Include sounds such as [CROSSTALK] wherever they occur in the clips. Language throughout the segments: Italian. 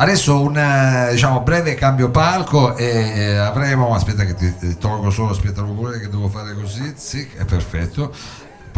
Adesso un eh, diciamo, breve cambio palco e eh, avremo, aspetta che ti, ti tolgo solo, aspetta che devo fare così, sì, è perfetto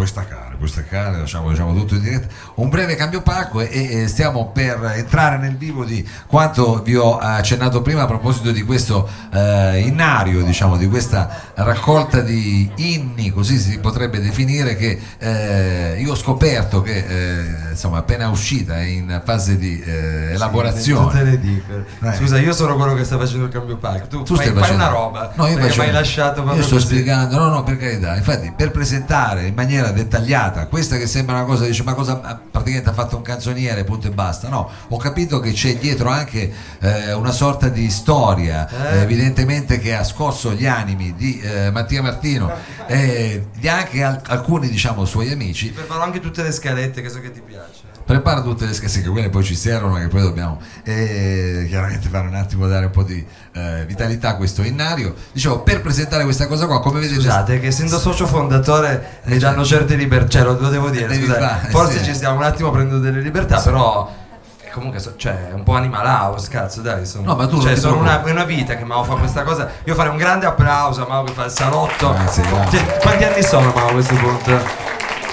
puoi staccare, puoi staccare, lasciamo diciamo, tutto in diretta. Un breve cambio palco e, e, stiamo per entrare nel vivo di quanto vi ho accennato prima a proposito di questo eh, innario, diciamo, di questa raccolta di inni, così si potrebbe definire, che eh, io ho scoperto che eh, insomma appena uscita è in fase di eh, elaborazione. Sì, te le dico. Eh. Scusa, io sono quello che sta facendo il cambio palco, tu, tu fai, stai facendo... fai una roba, no, io faccio... hai lasciato Io sto così. spiegando, no no per carità, infatti per presentare in maniera dettagliata, questa che sembra una cosa, dice ma cosa praticamente ha fatto un canzoniere, punto e basta, no, ho capito che c'è dietro anche eh, una sorta di storia. Eh, evidentemente che ha scosso gli animi di eh, Mattia Martino e di anche al- alcuni diciamo suoi amici. Ti preparo anche tutte le scalette che so che ti piace prepara tutte le schede che quelle poi ci servono che poi dobbiamo eh, chiaramente fare un attimo dare un po' di eh, vitalità a questo innario dicevo per presentare questa cosa qua come vedete scusate che essendo socio fondatore mi danno certe libertà cioè lo, lo devo dire scusate, fare, forse sì. ci stiamo un attimo prendendo delle libertà sì. però comunque so, cioè, è un po' animal house, cazzo, dai. Sono, no, ma tu cioè, sono una, una, vita che Mao fa questa cosa. Io farei un grande applauso a Mao che fa il salotto. Grazie, grazie. Quanti anni sono Mao a questo punto?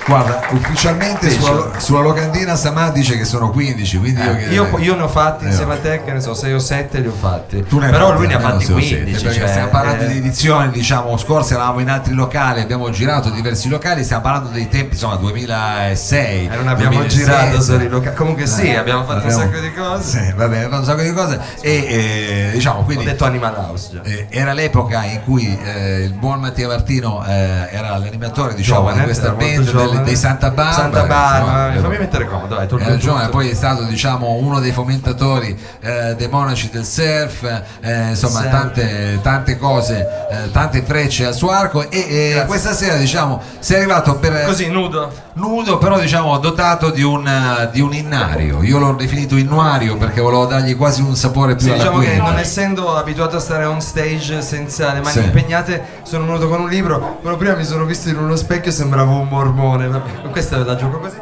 Guarda, ufficialmente sulla, sulla, locandina Samà dice che sono 15, quindi eh, io, io, io, ne ho fatti eh. insieme a te, che ne so, 6 o 7 li ho fatti. Però lui ne ha fatti 15. Perché cioè, stiamo parlando eh. di edizioni, diciamo, scorse eravamo in altri locali, abbiamo girato diversi locali, stiamo parlando dei tempi, insomma, 2006. E non abbiamo 2006, girato solo i locali. Comunque eh, sì, abbiamo fatto abbiamo, un sacco di cose. Sì, va bene, fatto un sacco di cose. E eh, diciamo, quindi... Ho detto Animal House già. Eh, era l'epoca in cui il buon Mattia Martino era l'animatore, diciamo, giovane, di questa band dei Santa Bar Santa Barbara, no, fammi mettere comodo, dai, hai ragione, poi è stato diciamo uno dei fomentatori eh, dei monaci del surf, eh, insomma surf. Tante, tante cose, eh, tante frecce al suo arco e questa sera diciamo sei arrivato per... Così nudo? Nudo però diciamo dotato di un, di un innario, io l'ho definito innuario perché volevo dargli quasi un sapore più sì, diciamo che non essendo abituato a stare on stage senza le mani sì. impegnate sono venuto con un libro, però prima mi sono visto in uno specchio e sembravo un mormone, Vabbè, questa la gioco così.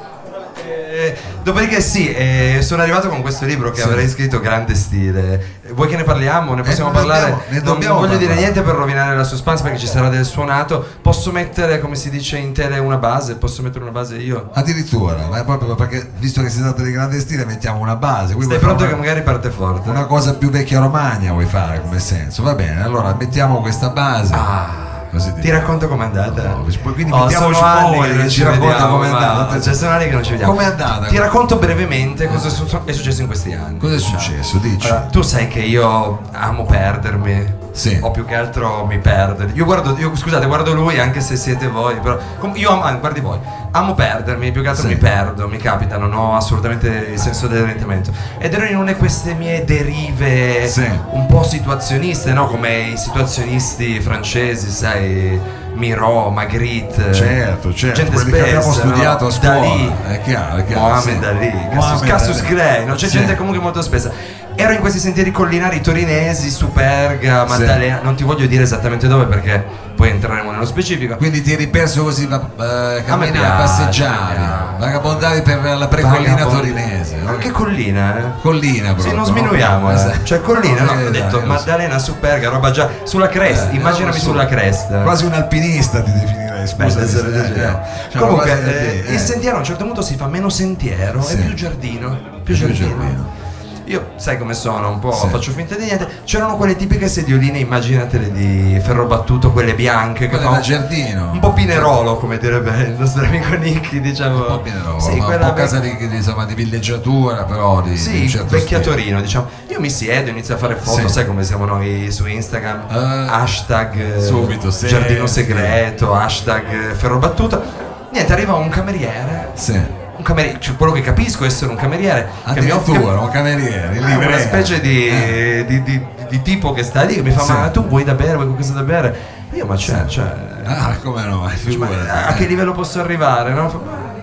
Eh, dopodiché sì, eh, sono arrivato con questo libro che sì. avrei scritto grande stile. Vuoi che ne parliamo? Ne eh, possiamo eh, parlare? Dobbiamo, ne non voglio parlare. dire niente per rovinare la suspense perché ci sarà del suonato. Posso mettere, come si dice in tele, una base? Posso mettere una base io? Addirittura, ma è proprio perché visto che si tratta di grande stile mettiamo una base. Stai pronto una, che magari parte forte? Una cosa più vecchia romagna vuoi fare come senso? Va bene, allora mettiamo questa base. Ah Così ti racconto com'è andata. No, quindi oh, mettiamoci fuori, ci racconta com'è andata. Cioè, sono anni che non ci vediamo. Com'è andata? Ti racconto brevemente cosa è successo in questi anni. Cosa è successo? Dici. Allora, tu sai che io amo perdermi. Sì. O più che altro mi perdo. Io guardo, io, scusate, guardo lui anche se siete voi. Però io amo, ah, guardi voi, amo perdermi, più che altro sì. mi perdo, mi capita, non ho assolutamente il senso dell'orientamento. Ed ero in una di queste mie derive sì. un po' situazioniste, no? Come i situazionisti francesi, sai Miro, Magritte, certo, certo, gente spessa, che abbiamo studiato no? a scuola, Dalì, è chiaro, è chiaro, Mohamed sì. Dalì, Mohamed Cassius Clay, no? c'è gente comunque molto spessa ero in questi sentieri collinari torinesi, Superga, Maddalena, sì. non ti voglio dire esattamente dove perché poi entreremo nello specifico. Quindi ti eri perso così, uh, camminare, passeggiavi, vagabondavi per la precollina Vagabond... torinese. Ma che collina, eh? Collina proprio. Sì, non sminuiamo, no? eh. Cioè collina, no, no, ho detto dai, Maddalena, Superga, roba già sulla cresta, eh, immaginami su, sulla cresta. Quasi un alpinista ti definirei, scusa. Beh, eh, cioè, Comunque, eh, il sentiero a un certo punto si fa meno sentiero sì. e più giardino. Più, più giardino. giardino. Io sai come sono, un po' sì. faccio finta di niente. C'erano quelle tipiche sedioline, immaginatele di ferro battuto, quelle bianche che fa giardino. Un po' pinerolo, come direbbe il nostro amico Nicky, diciamo. Un po' pinerolo, sì, un po' casa di, di, insomma, di villeggiatura, però di, sì, di certo vecchia Torino, diciamo. Io mi siedo, inizio a fare foto, sì. sai come siamo noi su Instagram, uh, hashtag subito, sì, giardino segreto, hashtag ferro battuto. Niente, arriva un cameriere. Sì un cameriere, cioè quello che capisco è essere un cameriere. Mi offre un cameriere, è una specie di, eh. di, di, di, tipo che sta lì che mi fa: sì. Ma tu vuoi da bere, vuoi qualcosa da bere? Io, ma c'è, sì. cioè. Ah, come no? Cioè, a che livello posso arrivare? No?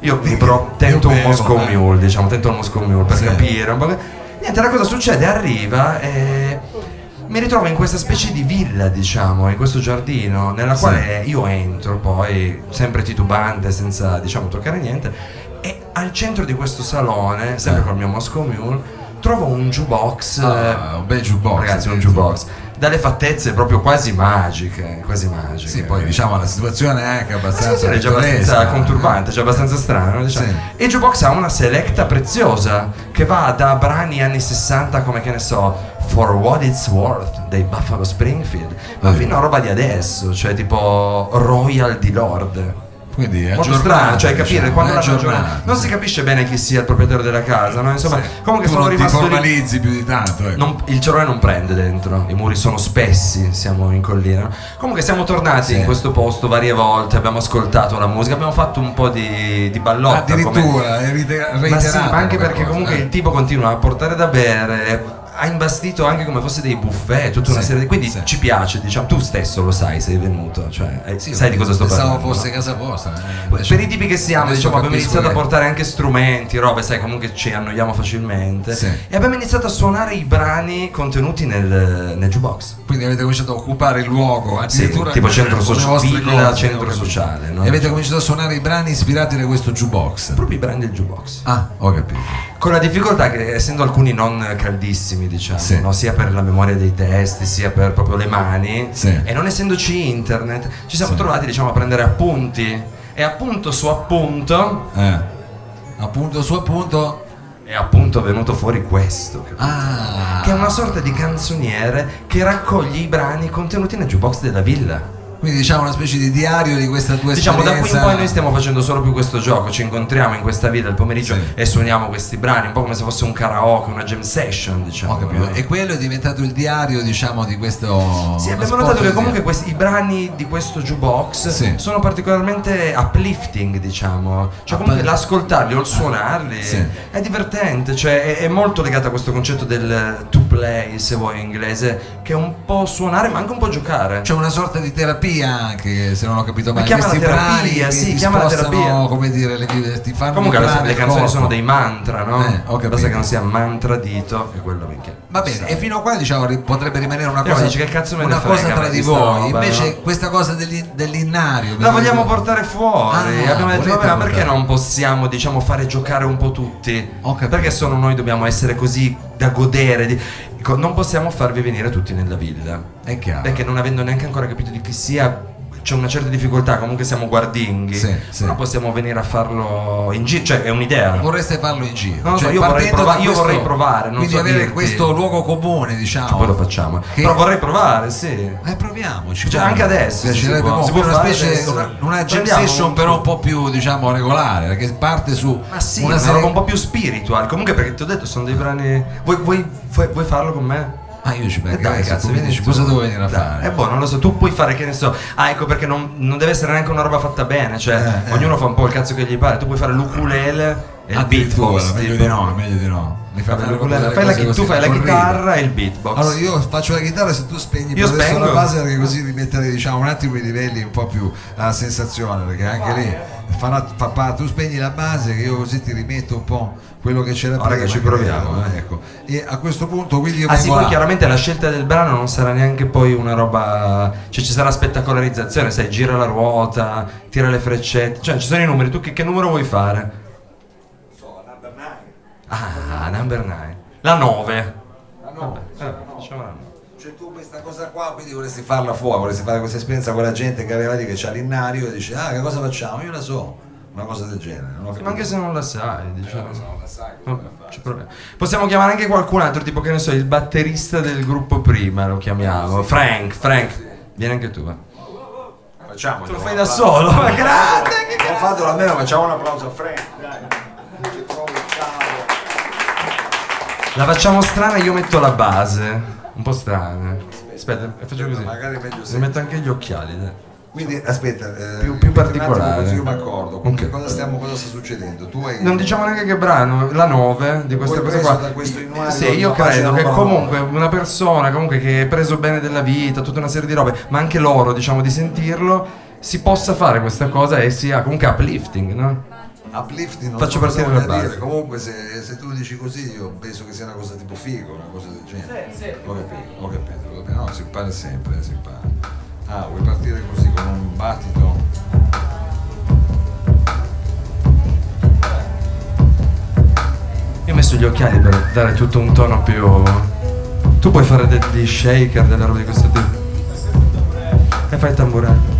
Io vibro, tento un Moscow Mule, diciamo, tento un Moscow Mule per sì. capire. Un. Niente, la cosa succede, arriva e mi ritrovo in questa specie di villa, diciamo, in questo giardino, nella sì. quale io entro poi, sempre titubante, senza, diciamo, toccare niente, e al centro di questo salone, sempre eh. col mio Moscow Mule, trovo un jukebox. Ah, un bel jukebox. Ragazzi, un jukebox dalle fattezze proprio quasi magiche, quasi magiche. Sì, poi diciamo la situazione è anche abbastanza è già abbastanza conturbante, già abbastanza strana, diciamo. sì. E Jukebox ha una selecta preziosa che va da brani anni 60 come che ne so, For What It's Worth dei Buffalo Springfield, ma fino a roba di adesso, cioè tipo Royal di Lord. Quindi è molto strano, cioè capire diciamo, quando la giornata non si capisce bene chi sia il proprietario della casa, no? Insomma, sì. comunque tu sono rimasto ti formalizzi più di tanto. Ecco. Non, il cerone non prende dentro, i muri sono spessi, siamo in collina. Comunque siamo tornati sì. in questo posto varie volte, abbiamo ascoltato la musica, abbiamo fatto un po' di, di ballotta. Addirittura, come... reiterata. Ma sì, ma anche perché cosa, comunque eh. il tipo continua a portare da bere ha imbastito anche come fosse dei buffet, tutta una sì, serie di... Quindi sì. ci piace, diciamo, tu stesso lo sai, sei venuto, cioè, eh, sì, sai di cosa sto pensavo parlando. fosse casa vostra. Eh, per i tipi che siamo, diciamo, abbiamo iniziato che... a portare anche strumenti, robe, sai, comunque ci annoiamo facilmente. E abbiamo iniziato a suonare i brani contenuti nel, nel jukebox. Quindi avete cominciato a occupare il luogo, addirittura tipo centro sociale, centro sociale. No? E avete cominciato a suonare i brani ispirati da questo jukebox. Proprio i brani del jukebox. Ah, ho capito. Con la difficoltà che essendo alcuni non caldissimi, diciamo, sì. no? sia per la memoria dei testi, sia per proprio le mani, sì. e non essendoci internet, ci siamo sì. trovati diciamo, a prendere appunti. E appunto su appunto. Eh. Appunto su appunto. È appunto venuto fuori questo, ah. che è una sorta di canzoniere che raccoglie i brani contenuti nel jukebox della villa. Quindi diciamo una specie di diario di questa tua diciamo, esperienza. Diciamo da qui in poi noi stiamo facendo solo più questo gioco, ci incontriamo in questa vita il pomeriggio sì. e suoniamo questi brani, un po' come se fosse un karaoke, una jam session, diciamo. Capito. E quello è diventato il diario, diciamo, di questo Sì, abbiamo notato che comunque questi, i brani di questo jukebox sì. sono particolarmente uplifting, diciamo. Cioè comunque l'ascoltarli o il suonarli sì. è divertente, cioè è, è molto legato a questo concetto del to play, se vuoi in inglese, che è un po' suonare ma anche un po' giocare. C'è una sorta di terapia anche se non ho capito male chiama questi terapia, sì, chiama la terapia come dire le, ti fanno comunque le, le canzoni corpo. sono dei mantra no? Eh, basta che non sia mantra dito che quello minchia va bene sì. e fino a qua diciamo potrebbe rimanere una cosa, dice, che cazzo una cosa tra di voi roba, invece no? questa cosa dell'innario la vogliamo dico. portare fuori ah, abbiamo detto vabbè ma perché non possiamo diciamo fare giocare un po' tutti perché solo noi dobbiamo essere così da godere di non possiamo farvi venire tutti nella villa. È chiaro. Perché non avendo neanche ancora capito di chi sia c'è una certa difficoltà, comunque siamo guardinghi, sì, sì. però possiamo venire a farlo in giro, cioè è un'idea. Vorreste farlo in giro? Non cioè, so, io, vorrei, prova- io questo, vorrei, provare. quindi so avere dirti. questo luogo comune, diciamo. Cioè, poi lo facciamo. Che... Però vorrei provare, sì. Eh, proviamoci. Cioè, anche adesso. Si, si può, si può una specie, una, una jam session però un po' più, diciamo, regolare, perché parte su Ma sì, una, una serie... roba un po' più spiritual. Comunque perché ti ho detto, sono dei brani... Vuoi, vuoi, vuoi farlo con me? Ah, io ci penso. Eh dai, cazzo, vieni, cosa devo venire a fare? È buono, non lo so, tu puoi fare che ne so. Ah, ecco perché non, non deve essere neanche una roba fatta bene, cioè eh, eh. ognuno eh. fa un po' il cazzo che gli pare. Tu puoi fare l'ukulele e il beatbox. Meglio di no, meglio di no. Fai fai la, tu fai la chitarra e il beatbox. Allora io faccio la chitarra se tu spegni io per la base perché così rimettere diciamo un attimo i livelli un po' più alla sensazione perché anche lì fa, fa, fa, tu spegni la base che io così ti rimetto un po' quello che c'era prima che ci proviamo eh. ecco. e a questo punto quindi io ah sì poi chiaramente la scelta del brano non sarà neanche poi una roba cioè ci sarà spettacolarizzazione sai gira la ruota tira le freccette cioè ci sono i numeri tu che, che numero vuoi fare? so number 9 ah number 9 la 9 la 9 Vabbè, eh, diciamo la 9 cioè tu questa cosa qua quindi vorresti farla fuori vorresti fare questa esperienza con la gente che arriva lì che c'ha l'innario e dice ah che cosa facciamo? Io la so una cosa del genere. Ma anche se non la sai, diciamo. Eh, se non la sai, no, Possiamo chiamare anche qualcun altro, tipo che ne so, il batterista del gruppo prima lo chiamiamo. Sì. Frank, Frank, vieni anche tu, va. Facciamo. lo fai da solo, ma [LAUGHS] grande! Che Ho fatto almeno, facciamo un applauso a Frank. La facciamo strana, io metto la base. Un po' strana. Aspetta, faccio così. Magari meglio se. metto anche gli occhiali, dai. Quindi aspetta, eh, più, più particolare. Io mi accorgo. Okay. Cosa, stiamo, cosa sta succedendo? Tu hai... Non diciamo neanche che brano, la 9 di questa cosa qua. Da questo sì, io credo che comunque una persona comunque che ha preso bene della vita, tutta una serie di robe, ma anche loro, diciamo, di sentirlo, si possa fare questa cosa e sia comunque uplifting, no? Uplifting non Faccio partire la base. Comunque se, se, tu dici così io penso che sia una cosa tipo figo, una cosa del genere. Sì, sì. Ho capito, ho capito. No, si impara sempre, si impara. Ah, vuoi partire così con un battito? Io messo gli occhiali per dare tutto un tono più. Tu puoi fare degli shaker, delle robe di questo tipo. E fai il tamburello.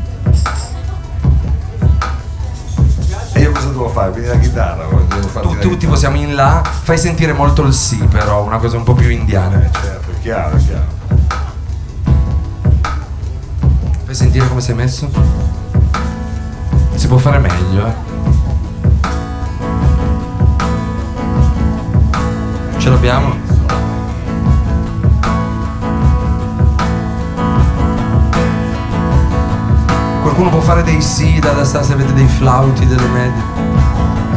E io cosa devo fare? Quindi la chitarra? Farti la Tu, tipo siamo in là, fai sentire molto il sì però, una cosa un po' più indiana. Eh, certo, è chiaro, è chiaro. Sentire come sei messo? Si può fare meglio, eh. Ce l'abbiamo? Qualcuno può fare dei sì da se avete dei flauti, delle medie.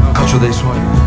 Non faccio dei suoni.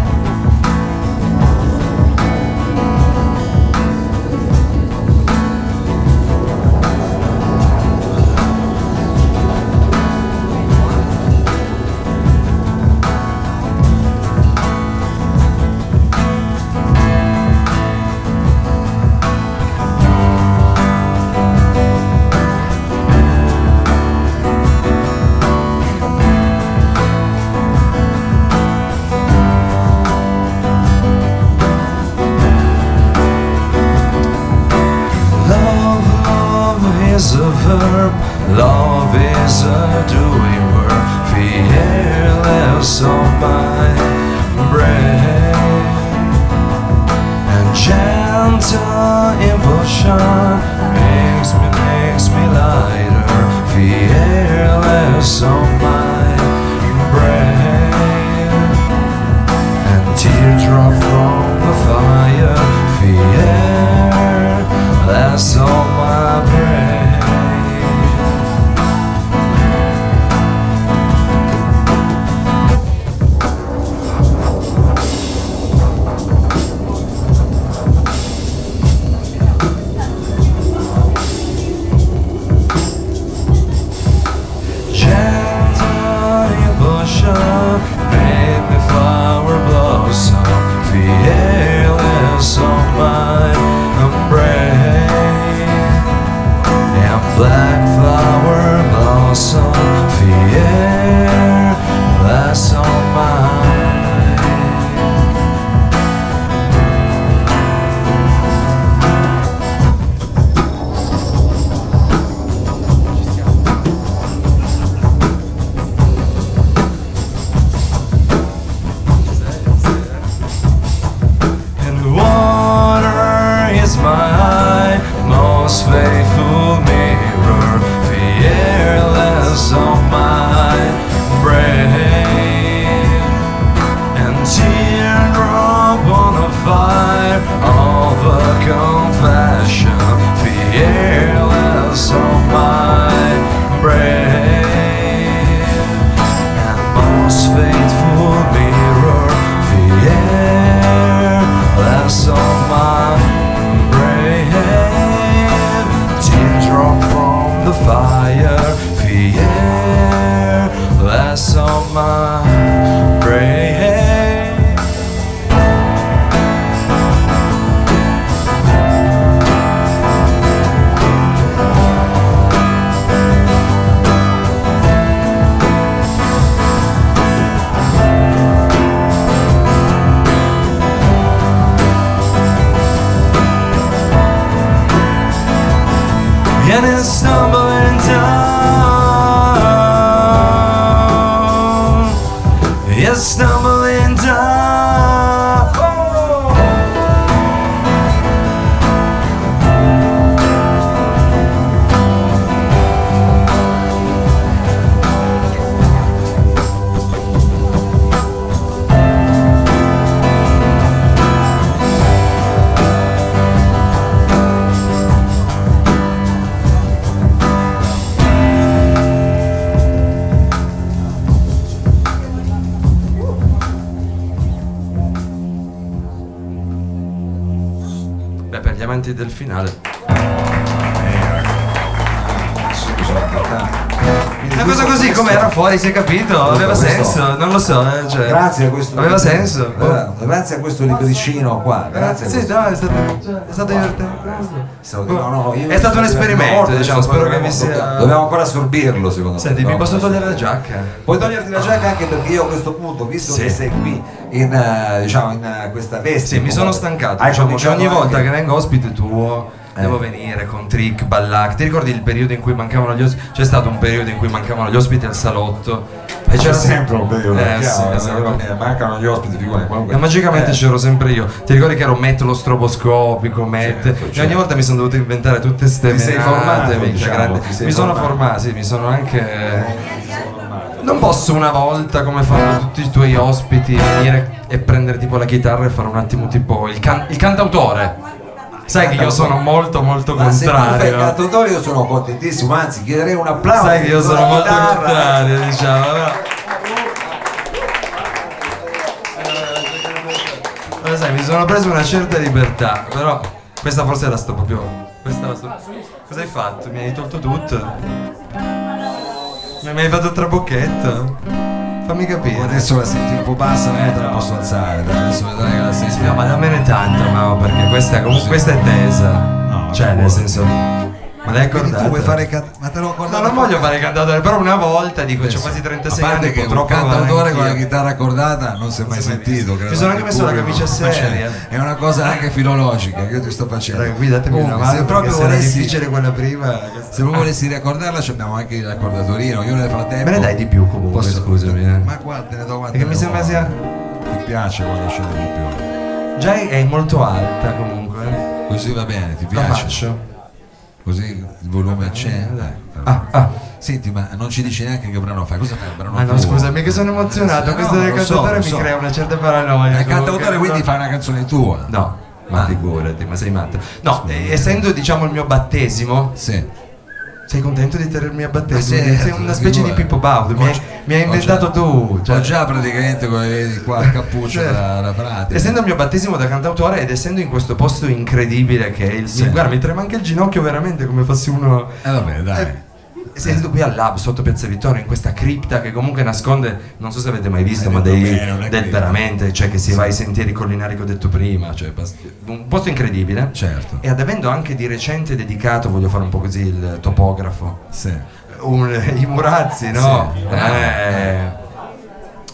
Del finale. Una cosa così come era fuori, si è capito? Aveva senso, non lo so. eh, cioè, Grazie a questo Aveva senso. Eh, grazie a questo libricino qua. Grazie a Sì, questo- no, è stato, è stato divertente. No, no, io- È stato un esperimento, Morto, diciamo, adesso spero che dobbiamo- vi sia. Dobbiamo ancora assorbirlo, secondo me. Senti, mi Dobbiamo posso togliere la giacca? Puoi toglierti la giacca anche perché io a questo punto, visto Sì. che sei qui in, eh, diciamo, in eh, questa veste. Sì, mi sono comunque, stancato. hai Diciamo che cominciato ogni volta anche- che vengo ospite tuo Eh. Devo venire con trick, ballac. Ti ricordi il periodo in cui mancavano gli ospiti? C'è stato un periodo in cui mancavano gli ospiti al salotto. E C'è sempre un periodo, Eh, chiaro, sì, eh, eh, mancano gli ospiti figurati, comunque. E magicamente Eh, c'ero sempre io. Ti ricordi che ero Met lo stroboscopico, Met. Certo, E ogni certo. volta mi sono dovuto inventare tutte ste Ti sei menate, formato, minchia, diciamo, sei Mi sono formato. formato, sì, mi sono anche. Non posso una volta, come fanno tutti i tuoi ospiti, venire e prendere tipo la chitarra e fare un attimo tipo il, can- il cantautore. Sai che io sono molto molto Ma se tu fai contrario. io sono contentissimo, anzi chiederei un applauso. Sai che io sono molto chitarra. contrario, diciamo. però- Lo sai, mi sono preso una certa libertà, però questa forse la sto proprio. Questa la sto. Cosa hai fatto? Mi hai tolto tutto? Mi mi hai fatto il trabocchetto? Fammi capire. Adesso la senti un po' bassa, ma te la posso alzare. Adesso vedrai che la senti. No, ma dammene tanta, ma perché questa, comunque, questa è tesa. No, cioè, ci nel senso. Ma l'hai Quindi accordata? tu vuoi fare can- ma te l'ho No, accordato non voglio fare cantatore, però una volta dico, Adesso, quasi a 36 parte anni, che un potrò cantautore con la chitarra accordata non si è mai si sentito Mi sono anche messo la camicia seria. è una cosa anche filologica che io ti sto facendo Raga, qui datemi una mano se proprio era volessi difficile quella prima. se voi volessi ricordarla ci abbiamo anche l'accordatorino io nel frattempo Me ne dai di più comunque, scusami, eh. ma guarda te ne do quante Perché mi sembra sia- ti piace quando scende di più Già è molto alta comunque. eh. così va bene ti La piace faccio. Così il volume accende dai. Ah, ah. senti ma non ci dici neanche che brano fai cosa fai un brano Ah no, tuo? scusami che sono emozionato, Eh, questo no, del so, cantautore lo mi so. crea una certa paranoia. il cantautore quindi No. fai una canzone tua No, ma Ah. figurati, ma sei matto. No, eh, essendo diciamo il mio battesimo, sì sei contento di tenermi a battesimo? sì, sei una specie di. Pippo Baudo, mi mi hai inventato tu. cioè- Ho già praticamente come vedi qua il cappuccio Cioè, da, da frate. Essendo il mio battesimo da cantautore ed essendo in questo posto incredibile che è il Sì. guarda, mi trema anche il ginocchio veramente come fossi uno. Eh vabbè, dai. Eh, Essendo qui al lab sotto Piazza Vittorio in questa cripta che comunque nasconde, non so se avete mai visto, Hai ma dei, bene, del veramente, cioè che si va ai sentieri collinari che ho detto prima, cioè un posto incredibile. Certo. E ad avendo anche di recente dedicato, voglio fare un po' così il topografo, Sì. un- i Murazzi, no? Sì. Eh,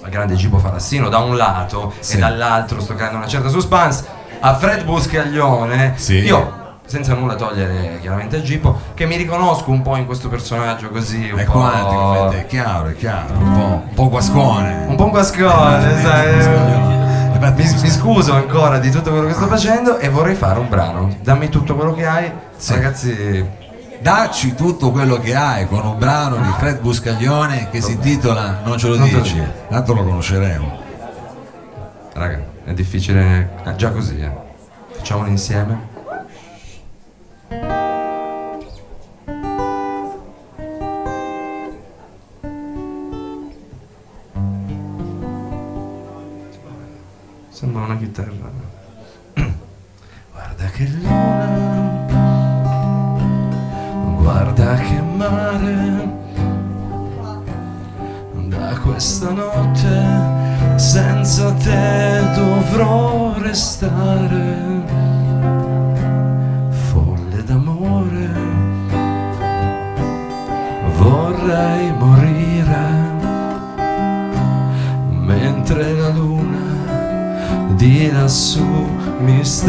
il grande Gibo Farassino da un lato Sì. e dall'altro sto creando una certa suspense a Fred Buscaglione Sì. io senza nulla togliere chiaramente a Gipo che mi riconosco un po' in questo personaggio così un È po' quanti come te, è chiaro, è chiaro, un po', un po' guascone. un po' guascone sai Guascoglione. mi, mi scuso ancora di tutto quello che sto facendo e vorrei fare un brano dammi tutto quello che hai Sì. ragazzi Dacci tutto quello che hai con un brano di Fred Buscaglione che si intitola Non ce lo Non dici, dico. tanto lo conosceremo. raga è difficile eh, già così eh. facciamolo insieme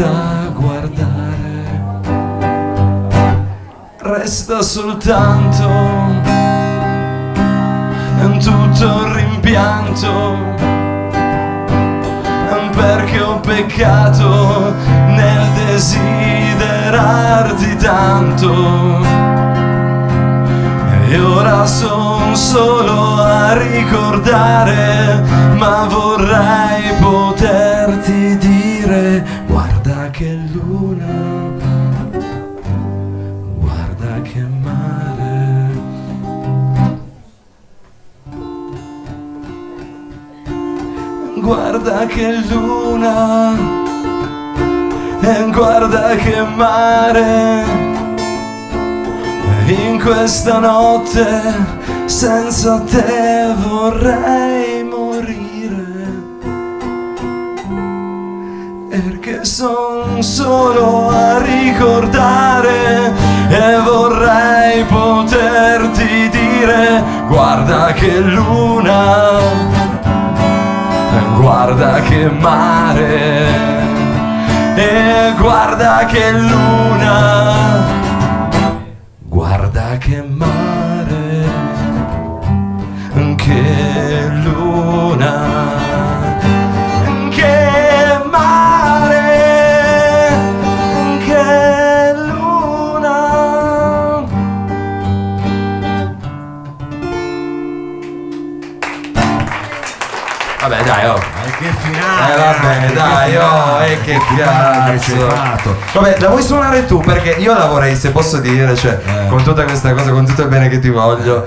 mi sta a guardare. Resta soltanto tutto il rimpianto perché ho peccato nel desiderarti tanto e ora son solo a ricordare, ma vorrei poterti dire, guarda che luna, guarda che mare. Guarda che luna, e guarda che mare. in questa notte senza te vorrei perché son solo a ricordare e vorrei poterti dire guarda che luna guarda che mare e guarda che luna eh vabbè dai, oh, finale, e che cazzo. Vabbè, la vuoi suonare tu? Perché io la vorrei, se posso dire, cioè, Eh. con tutta questa cosa, con tutto il bene che ti voglio.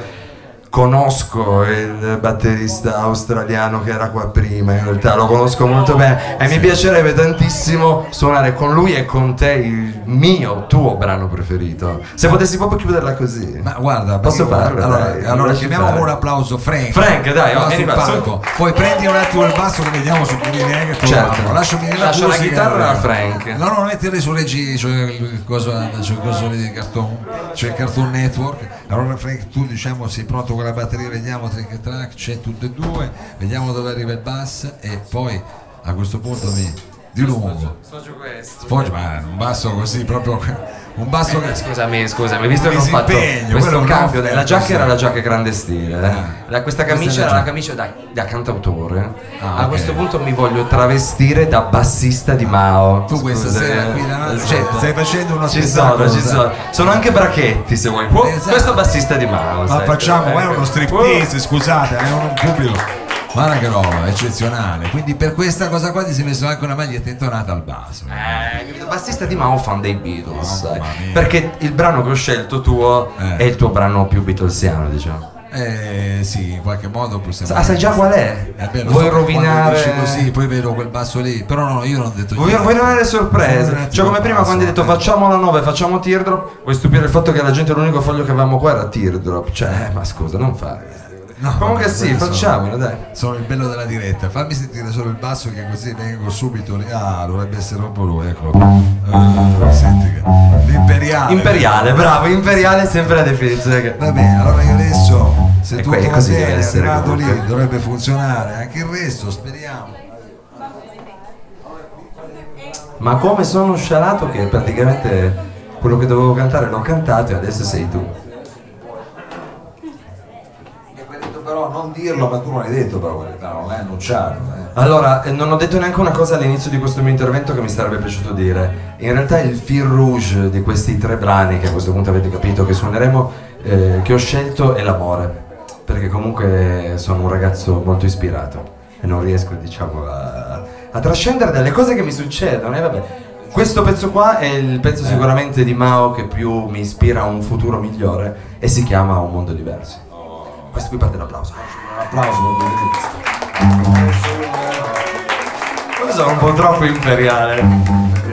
Conosco il batterista australiano che era qua prima, in realtà lo conosco molto bene e mi piacerebbe tantissimo suonare con lui e con te il mio, tuo brano preferito. Se potessi proprio chiuderla così. Ma guarda, Posso farlo, Allora, dai, allora chiamiamo fare. un applauso Frank. Frank, dai, oh, vieni qua. Poi prendi un attimo il basso che vediamo su chi viene Certo. apro. Lascio la chitarra a Frank. No, no, metterli su Regi, cioè il coso, cioè coso di cartone, cioè Cartoon Network. Allora Frank, tu diciamo sei pronto con la batteria, vediamo trick e track, c'è tutte e due, vediamo dove arriva il bass e poi a questo punto mi di lungo. Sfoggia, ma un basso così proprio [LAUGHS] un basso che Scusami, scusami, visto che ho fatto questo cambio, no, la giacca era la giacca grande stile, eh. La- questa Questa camicia la era la camicia da, da cantautore. Ah, A questo punto mi voglio travestire da bassista di Mao. tu questa Scusa, sera eh. qui davanti, cioè, stai facendo uno Ci sono, ci sono. Sono anche bracchetti se vuoi. Oh, Esatto. Questo è bassista di Mao. Ma sai. facciamo, Ecco. è uno striptease, scusate, è un pubblico. Guarda che roba, eccezionale. Quindi per questa cosa qua ti sei messo anche una maglietta intonata al basso. Eh, il bassista di Mao fan dei Beatles. Mamma mia. perché il brano che ho scelto tuo Eh. è il tuo brano più Beatlesiano, diciamo. Eh sì, in qualche modo possiamo. Ah, sai già qual è? Eh beh, Vuoi so rovinare così, poi vedo quel basso lì. Però no, io non ho detto Vuoi, niente. vuoi rovinare le sorprese? Cioè come prima quando hai detto eh. facciamo la 9, facciamo teardrop, vuoi stupire il fatto che la gente l'unico foglio che avevamo qua era teardrop. Cioè, ma scusa, non fare. No, Comunque vabbè, sì, facciamolo, dai. Sono il bello della diretta. Fammi sentire solo il basso che così vengo subito lì. Ah, dovrebbe essere proprio lui, eccolo. Eh, senti che. L'imperiale. Imperiale, bravo, imperiale è sempre la definizione che... Va bene, allora io adesso, se E que- va così bene, essere arrivato comunque. lì, dovrebbe funzionare. Anche il resto, speriamo. Ma come sono scialato che praticamente quello che dovevo cantare l'ho cantato e adesso sei tu. Mi non dirlo, ma tu non l'hai detto però, quella verità, non l'hai annunciato. eh. Allora, eh, non ho detto neanche una cosa all'inizio di questo mio intervento che mi sarebbe piaciuto dire. In realtà il fil rouge di questi tre brani, che a questo punto avete capito che suoneremo, eh, che ho scelto è l'amore. Perché comunque sono un ragazzo molto ispirato e non riesco, diciamo, a, a trascendere dalle cose che mi succedono. E vabbè. Questo pezzo qua è il pezzo sicuramente di Mao che più mi ispira a un futuro migliore e si chiama Un mondo diverso. Questo qui parte l'applauso. Un applauso Io sono un po' troppo imperiale.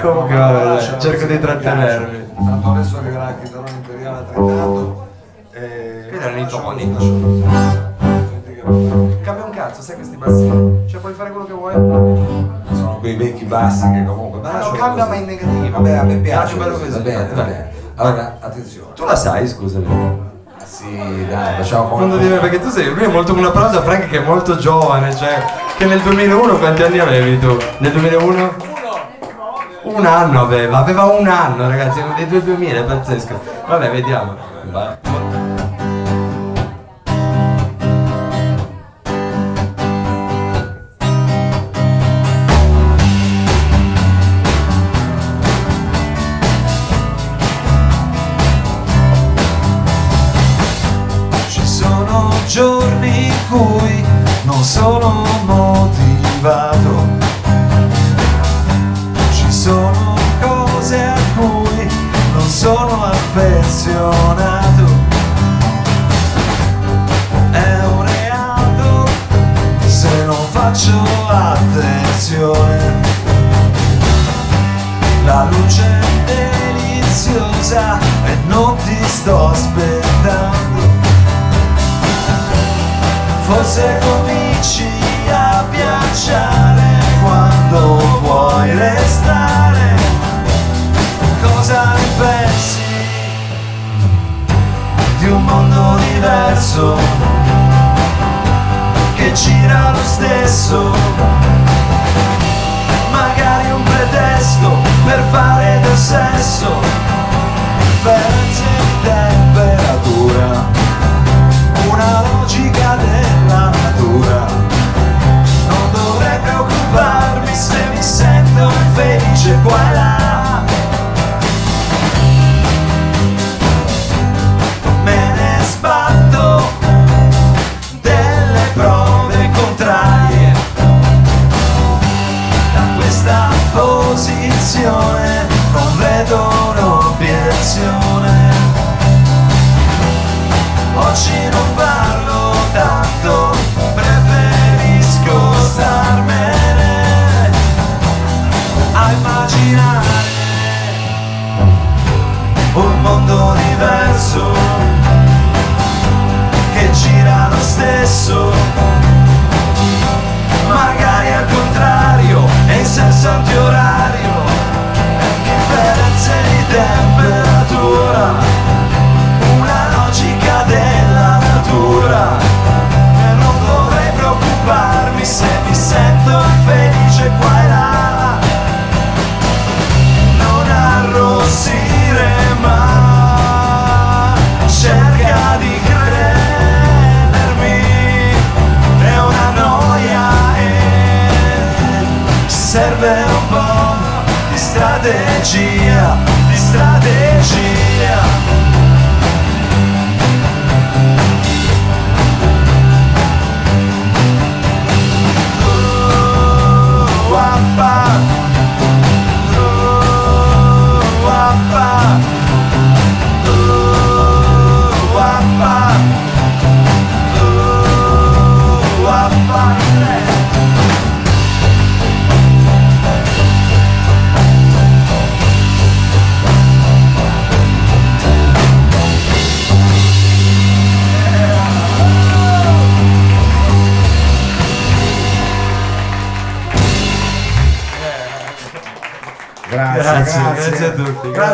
Comunque vabbè, cerco di trattenermi. Tanto adesso arriverà il chitarrone imperiale attrezzato. E... Quelli erano i toni. Cambia un cazzo, sai questi bassi? Cioè puoi fare quello che vuoi? Sono quei vecchi bassi che comunque. Ma non cambia così. ma in negativo. Vabbè, a me piace. Va bene, va bene. Allora, attenzione. Tu la sai, scusami. Sì, dai, facciamo come. Quando dire perché tu sei, lui è molto un applauso a Frank che è molto giovane, cioè che nel 2001 quanti anni avevi tu? Nel 2001? Un anno aveva, aveva un anno ragazzi, uno dei due 2000, è pazzesco. Vabbè, vediamo. Vai. un mondo diverso che gira lo stesso. Magari un pretesto per fare del sesso, differenze di temperatura. 街の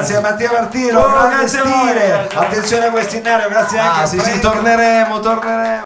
grazie a Mattia Martino, oh, grande stile. Attenzione a quest'innario, grazie ah, anche a sì, sì, torneremo, torneremo.